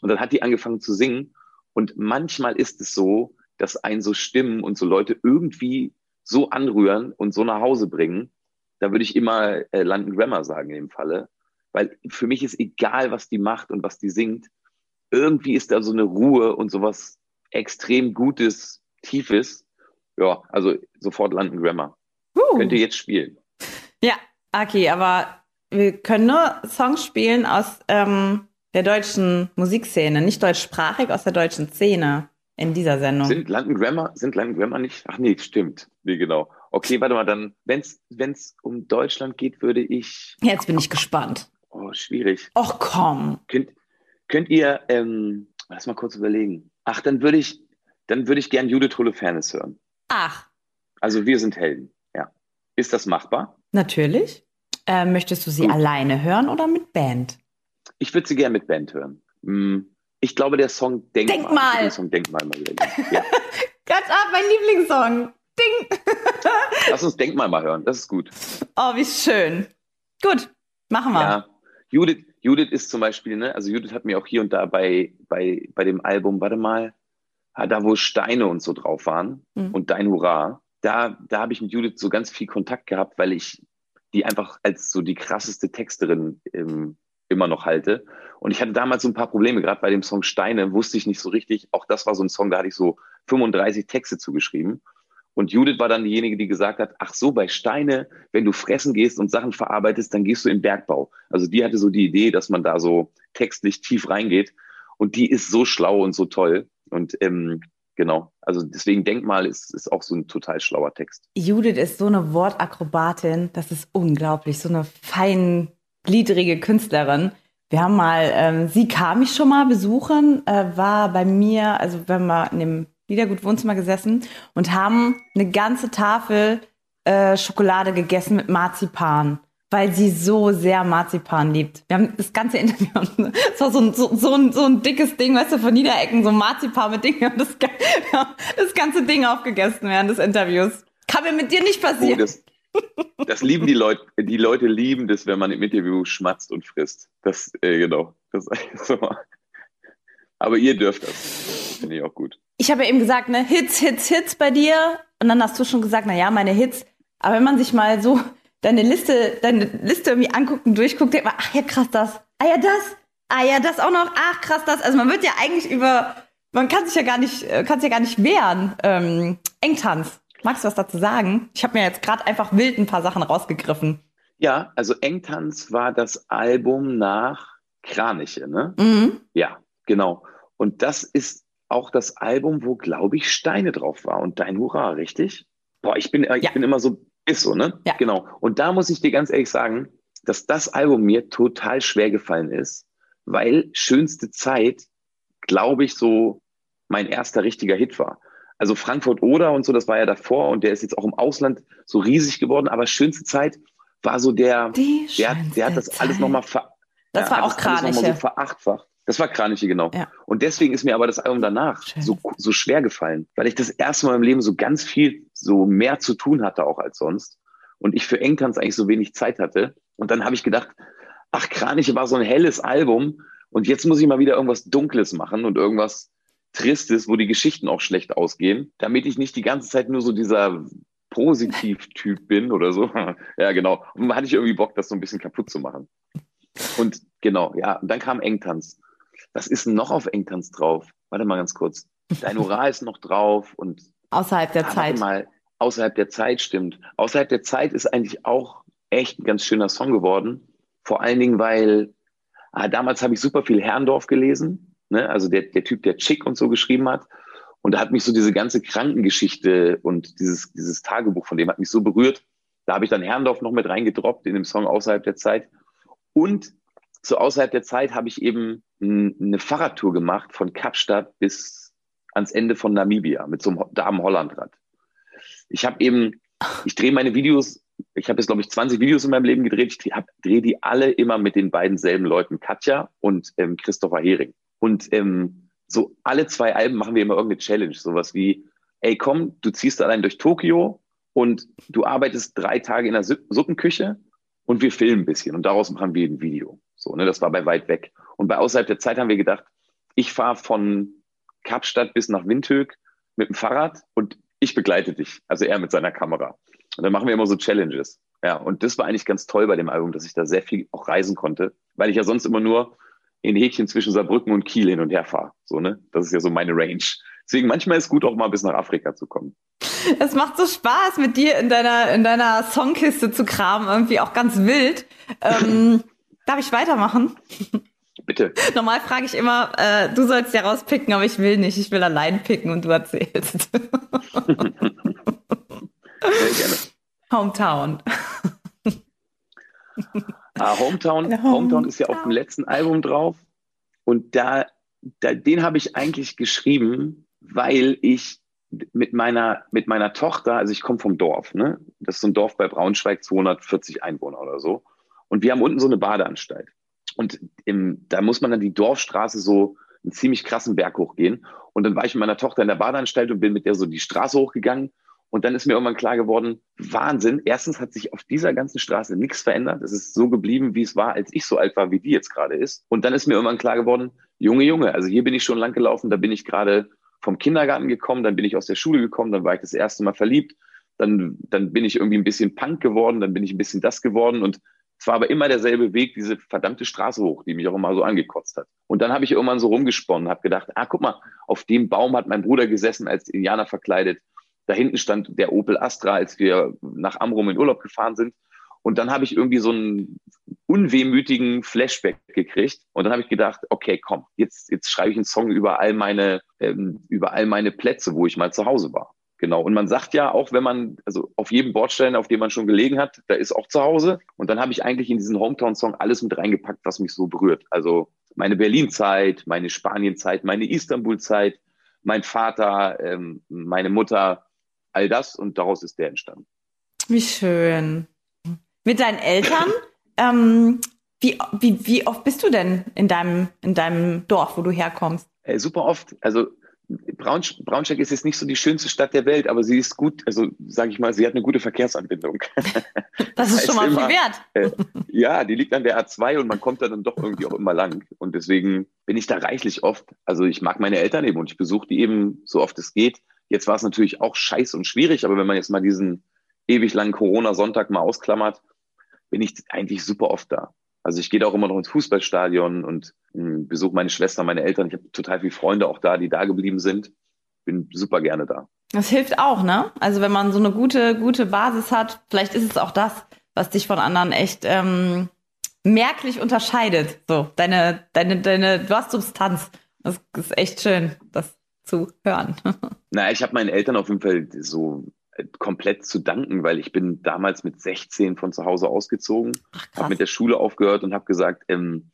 Und dann hat die angefangen zu singen. Und manchmal ist es so, dass ein so Stimmen und so Leute irgendwie so anrühren und so nach Hause bringen. Da würde ich immer äh, London Grammar sagen in dem Falle. Weil für mich ist egal, was die macht und was die singt. Irgendwie ist da so eine Ruhe und sowas extrem Gutes, Tiefes. Ja, also sofort landen Grammar. Uh. Könnt ihr jetzt spielen. Ja, okay, aber wir können nur Songs spielen aus ähm, der deutschen Musikszene, nicht deutschsprachig, aus der deutschen Szene in dieser Sendung. Sind London Grammar, sind London Grammar nicht? Ach nee, stimmt. Nee, genau. Okay, warte mal, dann, wenn es um Deutschland geht, würde ich. Jetzt bin ich gespannt. Oh, schwierig. Och komm. Könnt, könnt ihr, ähm, lass mal kurz überlegen. Ach, dann würde ich, dann würde ich gern Judith Holofernes hören. Ach. Also wir sind Helden, ja. Ist das machbar? Natürlich. Äh, möchtest du sie Gut. alleine hören oder mit Band? Ich würde sie gern mit Band hören. Hm, ich glaube, der Song Denkmal. Denkmal. Den Song Denkmal mal wieder. Ja. Ganz ab, mein Lieblingssong. Ding. Lass uns Denkmal mal hören. Das ist gut. Oh, wie schön. Gut, machen wir. Ja. Judith, Judith ist zum Beispiel, ne, also Judith hat mir auch hier und da bei, bei, bei dem Album, warte mal, Ah, da wo Steine und so drauf waren mhm. und Dein Hurra, da, da habe ich mit Judith so ganz viel Kontakt gehabt, weil ich die einfach als so die krasseste Texterin ähm, immer noch halte. Und ich hatte damals so ein paar Probleme, gerade bei dem Song Steine wusste ich nicht so richtig. Auch das war so ein Song, da hatte ich so 35 Texte zugeschrieben. Und Judith war dann diejenige, die gesagt hat, ach so, bei Steine, wenn du fressen gehst und Sachen verarbeitest, dann gehst du in Bergbau. Also die hatte so die Idee, dass man da so textlich tief reingeht. Und die ist so schlau und so toll. Und ähm, genau, also deswegen Denkmal ist, ist auch so ein total schlauer Text. Judith ist so eine Wortakrobatin, das ist unglaublich, so eine feingliedrige Künstlerin. Wir haben mal, ähm, sie kam mich schon mal besuchen, äh, war bei mir, also wir haben mal in dem Liedergut Wohnzimmer gesessen und haben eine ganze Tafel äh, Schokolade gegessen mit Marzipan. weil sie so sehr Marzipan liebt. Wir haben das ganze Interview, es war so ein, so, so, ein, so ein dickes Ding, weißt du, von Niederecken, so Marzipan mit Dingen und das, das ganze Ding aufgegessen während des Interviews. Kann mir mit dir nicht passieren. Oh, das, das, lieben die Leute, die Leute lieben das, wenn man im Interview schmatzt und frisst. Das, äh, genau. Das, so. Aber ihr dürft das. Finde ich auch gut. Ich habe ja eben gesagt, ne, Hits, Hits, Hits bei dir. Und dann hast du schon gesagt, na ja, meine Hits. Aber wenn man sich mal so deine Liste, deine Liste irgendwie anguckt und durchguckt, denkt man, ach ja, krass, das. Ah ja, das. Ah ja, das auch noch. Ach, krass, das. Also man wird ja eigentlich über, man kann sich ja gar nicht, äh, kann sich ja gar nicht wehren. Ähm, Engtanz. Magst du was dazu sagen? Ich habe mir jetzt gerade einfach wild ein paar Sachen rausgegriffen. Ja, also Engtanz war das Album nach Kraniche, ne? Mhm. Ja, genau. Und das ist auch das Album, wo, glaube ich, Steine drauf war und Dein Hurra, richtig? Boah, ich bin, äh, ich ja. bin immer so ist so, ne? Ja. Genau. Und da muss ich dir ganz ehrlich sagen, dass das Album mir total schwer gefallen ist, weil schönste Zeit, glaube ich, so mein erster richtiger Hit war. Also Frankfurt Oder und so, das war ja davor und der ist jetzt auch im Ausland so riesig geworden, aber schönste Zeit war so der, der, der hat das alles nochmal ver, das war auch Kraniche. So verachtfacht. Das war Kraniche, genau. Ja. Und deswegen ist mir aber das Album danach so, so schwer gefallen, weil ich das erste Mal im Leben so ganz viel, so mehr zu tun hatte auch als sonst. Und ich für Engtanz eigentlich so wenig Zeit hatte. Und dann habe ich gedacht, ach, Kraniche war so ein helles Album. Und jetzt muss ich mal wieder irgendwas Dunkles machen und irgendwas Tristes, wo die Geschichten auch schlecht ausgehen, damit ich nicht die ganze Zeit nur so dieser Positiv-Typ bin oder so. ja, genau. Und dann hatte ich irgendwie Bock, das so ein bisschen kaputt zu machen. Und genau, ja, und dann kam Engtanz was ist denn noch auf Engtanz drauf? Warte mal ganz kurz. Dein Oral ist noch drauf und außerhalb der ah, Zeit. mal, außerhalb der Zeit stimmt. Außerhalb der Zeit ist eigentlich auch echt ein ganz schöner Song geworden. Vor allen Dingen, weil ah, damals habe ich super viel Herrndorf gelesen, ne? also der, der Typ, der Chick und so geschrieben hat. Und da hat mich so diese ganze Krankengeschichte und dieses, dieses Tagebuch von dem hat mich so berührt. Da habe ich dann Herrndorf noch mit reingedroppt in dem Song Außerhalb der Zeit. Und so außerhalb der Zeit habe ich eben eine Fahrradtour gemacht von Kapstadt bis ans Ende von Namibia mit so einem Damen-Hollandrad. Ich habe eben, ich drehe meine Videos, ich habe jetzt glaube ich 20 Videos in meinem Leben gedreht, ich drehe die alle immer mit den beiden selben Leuten, Katja und ähm, Christopher Hering. Und ähm, so alle zwei Alben machen wir immer irgendeine Challenge, sowas wie, ey komm, du ziehst allein durch Tokio und du arbeitest drei Tage in der Suppenküche und wir filmen ein bisschen und daraus machen wir ein Video. So, ne, das war bei weit weg. Und bei außerhalb der Zeit haben wir gedacht, ich fahre von Kapstadt bis nach Windhoek mit dem Fahrrad und ich begleite dich, also er mit seiner Kamera. Und dann machen wir immer so Challenges. Ja, und das war eigentlich ganz toll bei dem Album, dass ich da sehr viel auch reisen konnte, weil ich ja sonst immer nur in Häkchen zwischen Saarbrücken und Kiel hin und her fahre. So, ne? Das ist ja so meine Range. Deswegen manchmal ist es gut, auch mal bis nach Afrika zu kommen. Es macht so Spaß, mit dir in deiner, in deiner Songkiste zu kramen, irgendwie auch ganz wild. Ähm, Darf ich weitermachen? Bitte. Normal frage ich immer, äh, du sollst ja rauspicken, aber ich will nicht. Ich will allein picken und du erzählst. Sehr gerne. Hometown. Ah, Hometown, Hometown. Hometown ist ja auf dem letzten Album drauf. Und da, da den habe ich eigentlich geschrieben, weil ich mit meiner, mit meiner Tochter, also ich komme vom Dorf, ne? Das ist so ein Dorf bei Braunschweig, 240 Einwohner oder so. Und wir haben unten so eine Badeanstalt. Und im, da muss man dann die Dorfstraße so einen ziemlich krassen Berg hochgehen. Und dann war ich mit meiner Tochter in der Badeanstalt und bin mit der so die Straße hochgegangen. Und dann ist mir irgendwann klar geworden, Wahnsinn. Erstens hat sich auf dieser ganzen Straße nichts verändert. Es ist so geblieben, wie es war, als ich so alt war, wie die jetzt gerade ist. Und dann ist mir irgendwann klar geworden, Junge, Junge, also hier bin ich schon lang gelaufen, da bin ich gerade vom Kindergarten gekommen, dann bin ich aus der Schule gekommen, dann war ich das erste Mal verliebt, dann, dann bin ich irgendwie ein bisschen Punk geworden, dann bin ich ein bisschen das geworden und es war aber immer derselbe Weg, diese verdammte Straße hoch, die mich auch immer so angekotzt hat. Und dann habe ich irgendwann so rumgesponnen, habe gedacht, ah, guck mal, auf dem Baum hat mein Bruder gesessen, als Indianer verkleidet. Da hinten stand der Opel Astra, als wir nach Amrum in Urlaub gefahren sind. Und dann habe ich irgendwie so einen unwehmütigen Flashback gekriegt. Und dann habe ich gedacht, okay, komm, jetzt, jetzt schreibe ich einen Song über all meine, ähm, über all meine Plätze, wo ich mal zu Hause war. Genau. Und man sagt ja auch, wenn man, also auf jedem Bordstein, auf dem man schon gelegen hat, da ist auch zu Hause. Und dann habe ich eigentlich in diesen Hometown-Song alles mit reingepackt, was mich so berührt. Also meine Berlin-Zeit, meine Spanien-Zeit, meine Istanbul-Zeit, mein Vater, ähm, meine Mutter, all das. Und daraus ist der entstanden. Wie schön. mit deinen Eltern. ähm, wie, wie, wie oft bist du denn in deinem, in deinem Dorf, wo du herkommst? Äh, super oft. Also Braunsch Braunschweig ist jetzt nicht so die schönste Stadt der Welt, aber sie ist gut, also sage ich mal, sie hat eine gute Verkehrsanbindung. Das ist schon mal immer, viel wert. Äh, ja, die liegt an der A2 und man kommt da dann doch irgendwie auch immer lang. Und deswegen bin ich da reichlich oft. Also ich mag meine Eltern eben und ich besuche die eben so oft es geht. Jetzt war es natürlich auch scheiß und schwierig, aber wenn man jetzt mal diesen ewig langen Corona-Sonntag mal ausklammert, bin ich eigentlich super oft da. Also ich gehe auch immer noch ins Fußballstadion und hm, besuche meine Schwester, meine Eltern. Ich habe total viele Freunde auch da, die da geblieben sind. Bin super gerne da. Das hilft auch, ne? Also wenn man so eine gute, gute Basis hat, vielleicht ist es auch das, was dich von anderen echt ähm, merklich unterscheidet. So, deine, deine, deine, du hast Substanz. Das ist echt schön, das zu hören. Na, ich habe meinen Eltern auf jeden Fall so komplett zu danken, weil ich bin damals mit 16 von zu Hause ausgezogen, habe mit der Schule aufgehört und habe gesagt, ähm,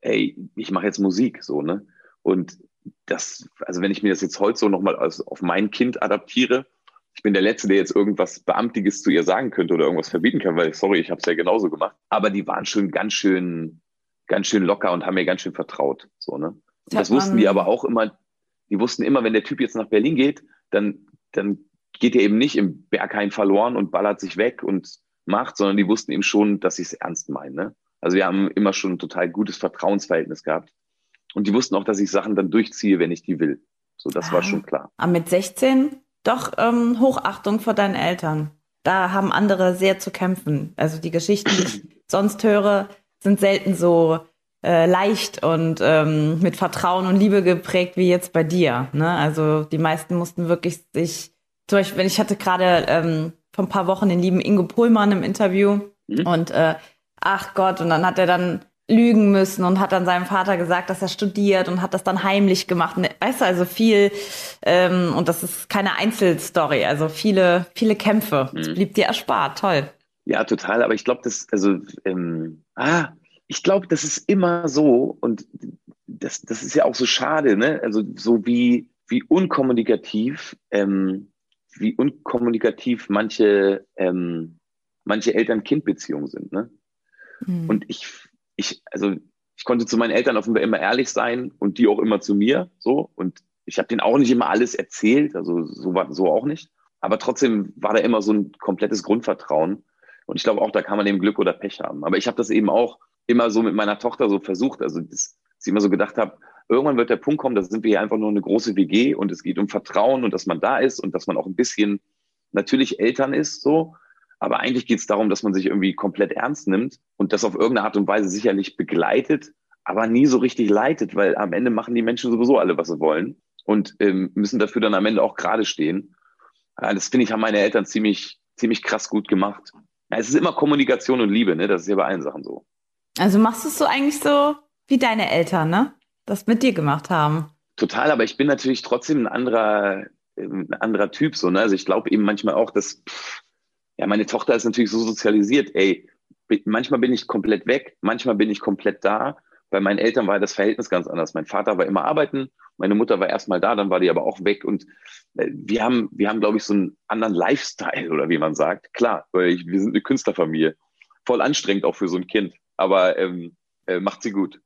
ey, ich mache jetzt Musik, so ne. Und das, also wenn ich mir das jetzt heute so nochmal auf mein Kind adaptiere, ich bin der Letzte, der jetzt irgendwas Beamtiges zu ihr sagen könnte oder irgendwas verbieten kann, weil sorry, ich habe es ja genauso gemacht. Aber die waren schon ganz schön, ganz schön locker und haben mir ganz schön vertraut, so ne. Das wussten die aber auch immer. Die wussten immer, wenn der Typ jetzt nach Berlin geht, dann dann geht er eben nicht im Bergheim verloren und ballert sich weg und macht, sondern die wussten eben schon, dass ich es ernst meine. Ne? Also wir haben immer schon ein total gutes Vertrauensverhältnis gehabt. Und die wussten auch, dass ich Sachen dann durchziehe, wenn ich die will. So, das ah, war schon klar. Aber mit 16 doch ähm, Hochachtung vor deinen Eltern. Da haben andere sehr zu kämpfen. Also die Geschichten, die ich sonst höre, sind selten so äh, leicht und ähm, mit Vertrauen und Liebe geprägt wie jetzt bei dir. Ne? Also die meisten mussten wirklich sich zum Beispiel, ich hatte gerade ähm, vor ein paar Wochen den lieben Ingo Pohlmann im Interview mhm. und äh, ach Gott, und dann hat er dann lügen müssen und hat dann seinem Vater gesagt, dass er studiert und hat das dann heimlich gemacht. Und, weißt du, also viel, ähm, und das ist keine Einzelstory, also viele, viele Kämpfe. Mhm. Das blieb dir erspart, toll. Ja, total, aber ich glaube, das, also, ähm, ah, ich glaube, das ist immer so und das, das ist ja auch so schade, ne? Also so wie, wie unkommunikativ ähm, wie unkommunikativ manche, ähm, manche Eltern-Kind-Beziehungen sind. Ne? Mhm. Und ich, ich, also ich konnte zu meinen Eltern offenbar immer ehrlich sein und die auch immer zu mir. So. Und ich habe denen auch nicht immer alles erzählt, also so, so auch nicht. Aber trotzdem war da immer so ein komplettes Grundvertrauen. Und ich glaube auch, da kann man eben Glück oder Pech haben. Aber ich habe das eben auch immer so mit meiner Tochter so versucht. Also, dass ich immer so gedacht habe, irgendwann wird der Punkt kommen, da sind wir hier einfach nur eine große WG und es geht um Vertrauen und dass man da ist und dass man auch ein bisschen natürlich Eltern ist, so. Aber eigentlich geht es darum, dass man sich irgendwie komplett ernst nimmt und das auf irgendeine Art und Weise sicherlich begleitet, aber nie so richtig leitet, weil am Ende machen die Menschen sowieso alle, was sie wollen und ähm, müssen dafür dann am Ende auch gerade stehen. Das finde ich, haben meine Eltern ziemlich, ziemlich krass gut gemacht. Ja, es ist immer Kommunikation und Liebe, ne? Das ist ja bei allen Sachen so. Also machst du es so eigentlich so wie deine Eltern, ne? Das mit dir gemacht haben. Total, aber ich bin natürlich trotzdem ein anderer, ein anderer Typ, so, ne? Also ich glaube eben manchmal auch, dass, pff, ja, meine Tochter ist natürlich so sozialisiert, ey, manchmal bin ich komplett weg, manchmal bin ich komplett da. Bei meinen Eltern war das Verhältnis ganz anders. Mein Vater war immer arbeiten, meine Mutter war erstmal da, dann war die aber auch weg. Und äh, wir haben, wir haben, glaube ich, so einen anderen Lifestyle oder wie man sagt. Klar, weil ich, wir sind eine Künstlerfamilie. Voll anstrengend auch für so ein Kind, aber ähm, äh, macht sie gut.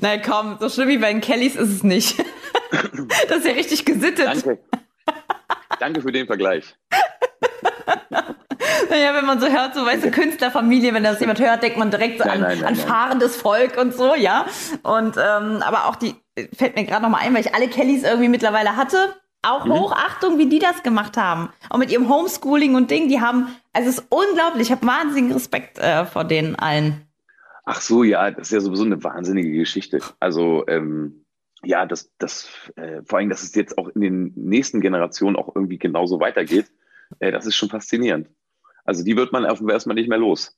Nein, komm, so schlimm wie bei den Kellys ist es nicht. das ist ja richtig gesittet. Danke. Danke für den Vergleich. Naja, wenn man so hört, so weißt du, Künstlerfamilie, wenn das jemand hört, denkt man direkt so nein, an, nein, nein, an fahrendes Volk und so, ja. Und ähm, aber auch die, fällt mir gerade nochmal ein, weil ich alle Kellys irgendwie mittlerweile hatte. Auch mhm. Hochachtung, wie die das gemacht haben. Auch mit ihrem Homeschooling und Ding, die haben, also es ist unglaublich, ich habe wahnsinnigen Respekt äh, vor denen allen. Ach so, ja, das ist ja sowieso eine wahnsinnige Geschichte. Also ähm, ja, das, das äh, vor allem, dass es jetzt auch in den nächsten Generationen auch irgendwie genauso weitergeht, äh, das ist schon faszinierend. Also die wird man erstmal nicht mehr los.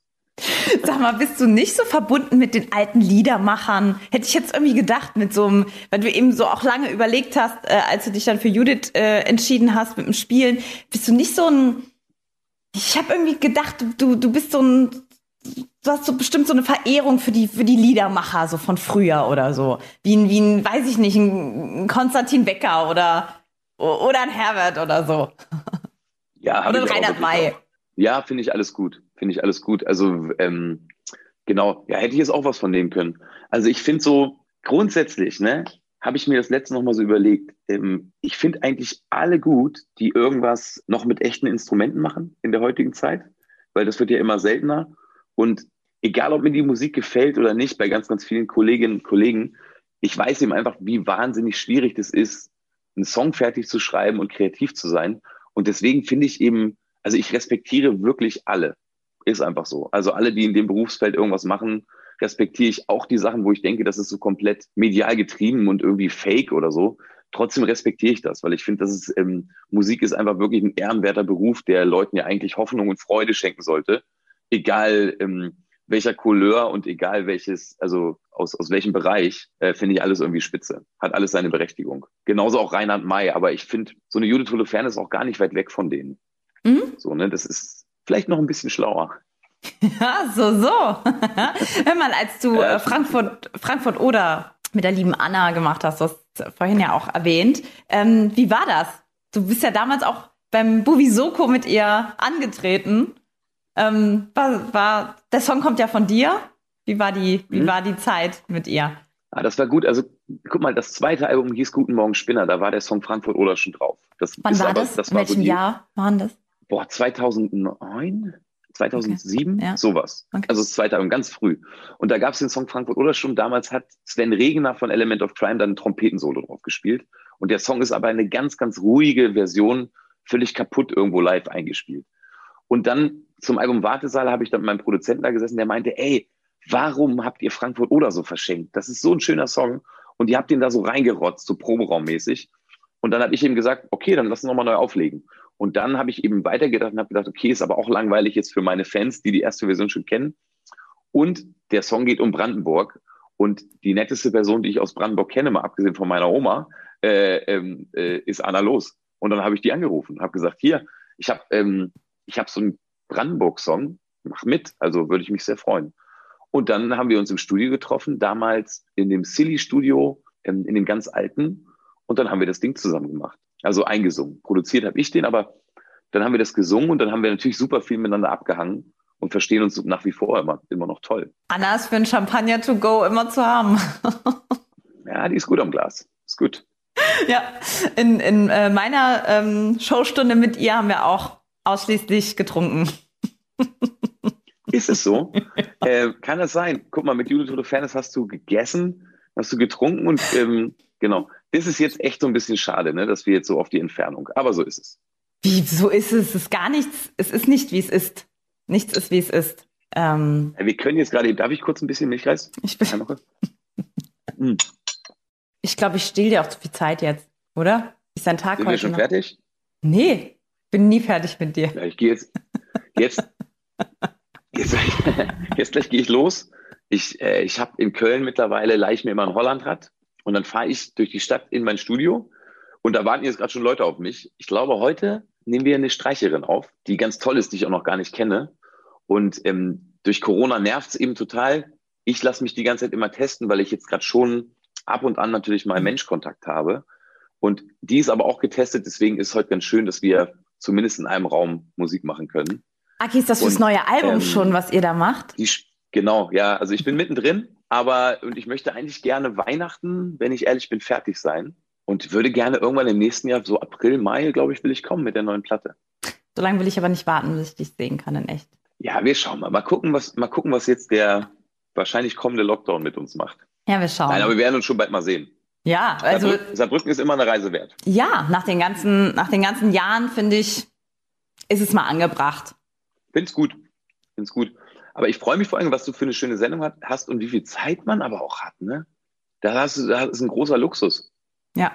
Sag mal, bist du nicht so verbunden mit den alten Liedermachern? Hätte ich jetzt irgendwie gedacht, mit so einem, weil du eben so auch lange überlegt hast, äh, als du dich dann für Judith äh, entschieden hast mit dem Spielen, bist du nicht so ein, ich habe irgendwie gedacht, du, du bist so ein du hast so bestimmt so eine Verehrung für die, für die Liedermacher, so von früher oder so. Wie ein, wie ein, weiß ich nicht, ein Konstantin Becker oder, oder ein Herbert oder so. Ja, oder ein Reinhard May. Ja, finde ich alles gut. finde ich alles gut. Also ähm, genau, ja, hätte ich jetzt auch was von nehmen können. Also ich finde so grundsätzlich, ne, habe ich mir das letzte noch mal so überlegt. Ähm, ich finde eigentlich alle gut, die irgendwas noch mit echten Instrumenten machen in der heutigen Zeit, weil das wird ja immer seltener. Und egal, ob mir die Musik gefällt oder nicht, bei ganz, ganz vielen Kolleginnen und Kollegen, ich weiß eben einfach, wie wahnsinnig schwierig das ist, einen Song fertig zu schreiben und kreativ zu sein. Und deswegen finde ich eben, also ich respektiere wirklich alle. Ist einfach so. Also alle, die in dem Berufsfeld irgendwas machen, respektiere ich auch die Sachen, wo ich denke, das ist so komplett medial getrieben und irgendwie fake oder so. Trotzdem respektiere ich das, weil ich finde, dass es ähm, Musik ist einfach wirklich ein ehrenwerter Beruf, der Leuten ja eigentlich Hoffnung und Freude schenken sollte. Egal ähm, welcher Couleur und egal welches, also aus, aus welchem Bereich, äh, finde ich alles irgendwie spitze. Hat alles seine Berechtigung. Genauso auch Reinhard May, aber ich finde, so eine Judith Holofernes ist auch gar nicht weit weg von denen. Mhm. So, ne, das ist vielleicht noch ein bisschen schlauer. Ja, so, so. Hör mal, als du äh, Frankfurt, Frankfurt oder mit der lieben Anna gemacht hast, du hast vorhin ja auch erwähnt. Ähm, wie war das? Du bist ja damals auch beim Buvisoko mit ihr angetreten. Ähm, war, war, der Song kommt ja von dir. Wie war die, wie mhm. war die Zeit mit ihr? Ah, das war gut. Also, guck mal, das zweite Album hieß Guten Morgen Spinner. Da war der Song Frankfurt oder schon drauf. Das Wann war aber, das? das? In war welchem so die, Jahr waren das? Boah, 2009? 2007, okay. ja. sowas. Okay. Also das zweite Album, ganz früh. Und da gab es den Song Frankfurt oder schon. Damals hat Sven Regener von Element of Crime dann ein Trompetensolo drauf gespielt. Und der Song ist aber eine ganz, ganz ruhige Version, völlig kaputt irgendwo live eingespielt. Und dann zum Album Wartesaal habe ich dann mit meinem Produzenten da gesessen, der meinte, ey, warum habt ihr Frankfurt oder so verschenkt? Das ist so ein schöner Song. Und ihr habt den da so reingerotzt, so Proberaummäßig. Und dann habe ich ihm gesagt, okay, dann lass uns nochmal neu auflegen. Und dann habe ich eben weitergedacht und habe gedacht, okay, ist aber auch langweilig jetzt für meine Fans, die die erste Version schon kennen. Und der Song geht um Brandenburg. Und die netteste Person, die ich aus Brandenburg kenne, mal abgesehen von meiner Oma, äh, ähm, äh, ist Anna Los. Und dann habe ich die angerufen und habe gesagt, hier, ich habe ähm, hab so einen Brandenburg-Song, mach mit, also würde ich mich sehr freuen. Und dann haben wir uns im Studio getroffen, damals in dem Silly-Studio, ähm, in dem ganz alten. Und dann haben wir das Ding zusammen gemacht also eingesungen. Produziert habe ich den, aber dann haben wir das gesungen und dann haben wir natürlich super viel miteinander abgehangen und verstehen uns nach wie vor immer, immer noch toll. Anna ist für ein Champagner to go immer zu haben. ja, die ist gut am Glas. Ist gut. Ja, in, in äh, meiner ähm, Showstunde mit ihr haben wir auch ausschließlich getrunken. Ist es so? äh, kann das sein? Guck mal, mit Judith Holofernes hast du gegessen, hast du getrunken und ähm, genau. Das ist jetzt echt so ein bisschen schade, ne, dass wir jetzt so auf die Entfernung. Aber so ist es. Wie, so ist es? Es ist gar nichts. Es ist nicht, wie es ist. Nichts ist, wie es ist. Ähm, ja, wir können jetzt gerade, darf ich kurz ein bisschen Milchreis? Ich bin. hm. Ich glaube, ich stehle dir auch zu viel Zeit jetzt, oder? Ist dein Tag Sind heute wir schon noch? fertig? Nee, bin nie fertig mit dir. Ja, ich gehe jetzt, jetzt, jetzt, jetzt gleich gehe ich los. Ich, äh, ich habe in Köln mittlerweile, leih mir immer ein Hollandrad und dann fahre ich durch die Stadt in mein Studio und da warten jetzt gerade schon Leute auf mich. Ich glaube, heute nehmen wir eine Streicherin auf, die ganz toll ist, die ich auch noch gar nicht kenne. Und ähm, durch Corona nervt es eben total. Ich lasse mich die ganze Zeit immer testen, weil ich jetzt gerade schon ab und an natürlich mal Menschkontakt habe. Und die ist aber auch getestet, deswegen ist heute ganz schön, dass wir zumindest in einem Raum Musik machen können. Aki, ist das fürs und, neue Album ähm, schon, was ihr da macht? Die, genau, ja. Also ich bin mittendrin aber, und ich möchte eigentlich gerne Weihnachten, wenn ich ehrlich bin, fertig sein. Und würde gerne irgendwann im nächsten Jahr, so April, Mai, glaube ich, will ich kommen mit der neuen Platte. So lange will ich aber nicht warten, bis ich dich sehen kann in echt. Ja, wir schauen mal. Mal gucken, was, mal gucken, was jetzt der wahrscheinlich kommende Lockdown mit uns macht. Ja, wir schauen. Nein, aber wir werden uns schon bald mal sehen. Ja, also. Saarbrücken, Saarbrücken ist immer eine Reise wert. Ja, nach den ganzen, nach den ganzen Jahren, finde ich, ist es mal angebracht. Find's gut. Find's gut. Aber ich freue mich vor allem, was du für eine schöne Sendung hast und wie viel Zeit man aber auch hat. Ne? Da hast du, das ist ein großer Luxus. Ja.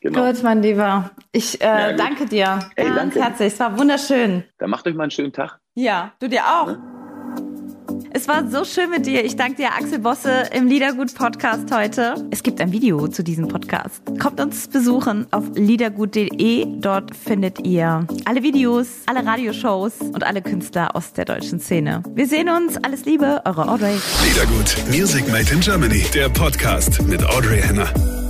Genau. Gut, mein Lieber. Ich äh, ja, danke dir Ey, ganz danke. herzlich. Es war wunderschön. Dann macht euch mal einen schönen Tag. Ja, du dir auch. Ne? Es war so schön mit dir. Ich danke dir, Axel Bosse, im Liedergut-Podcast heute. Es gibt ein Video zu diesem Podcast. Kommt uns besuchen auf liedergut.de. Dort findet ihr alle Videos, alle Radioshows und alle Künstler aus der deutschen Szene. Wir sehen uns. Alles Liebe, eure Audrey. Liedergut, Music Made in Germany. Der Podcast mit Audrey Henner.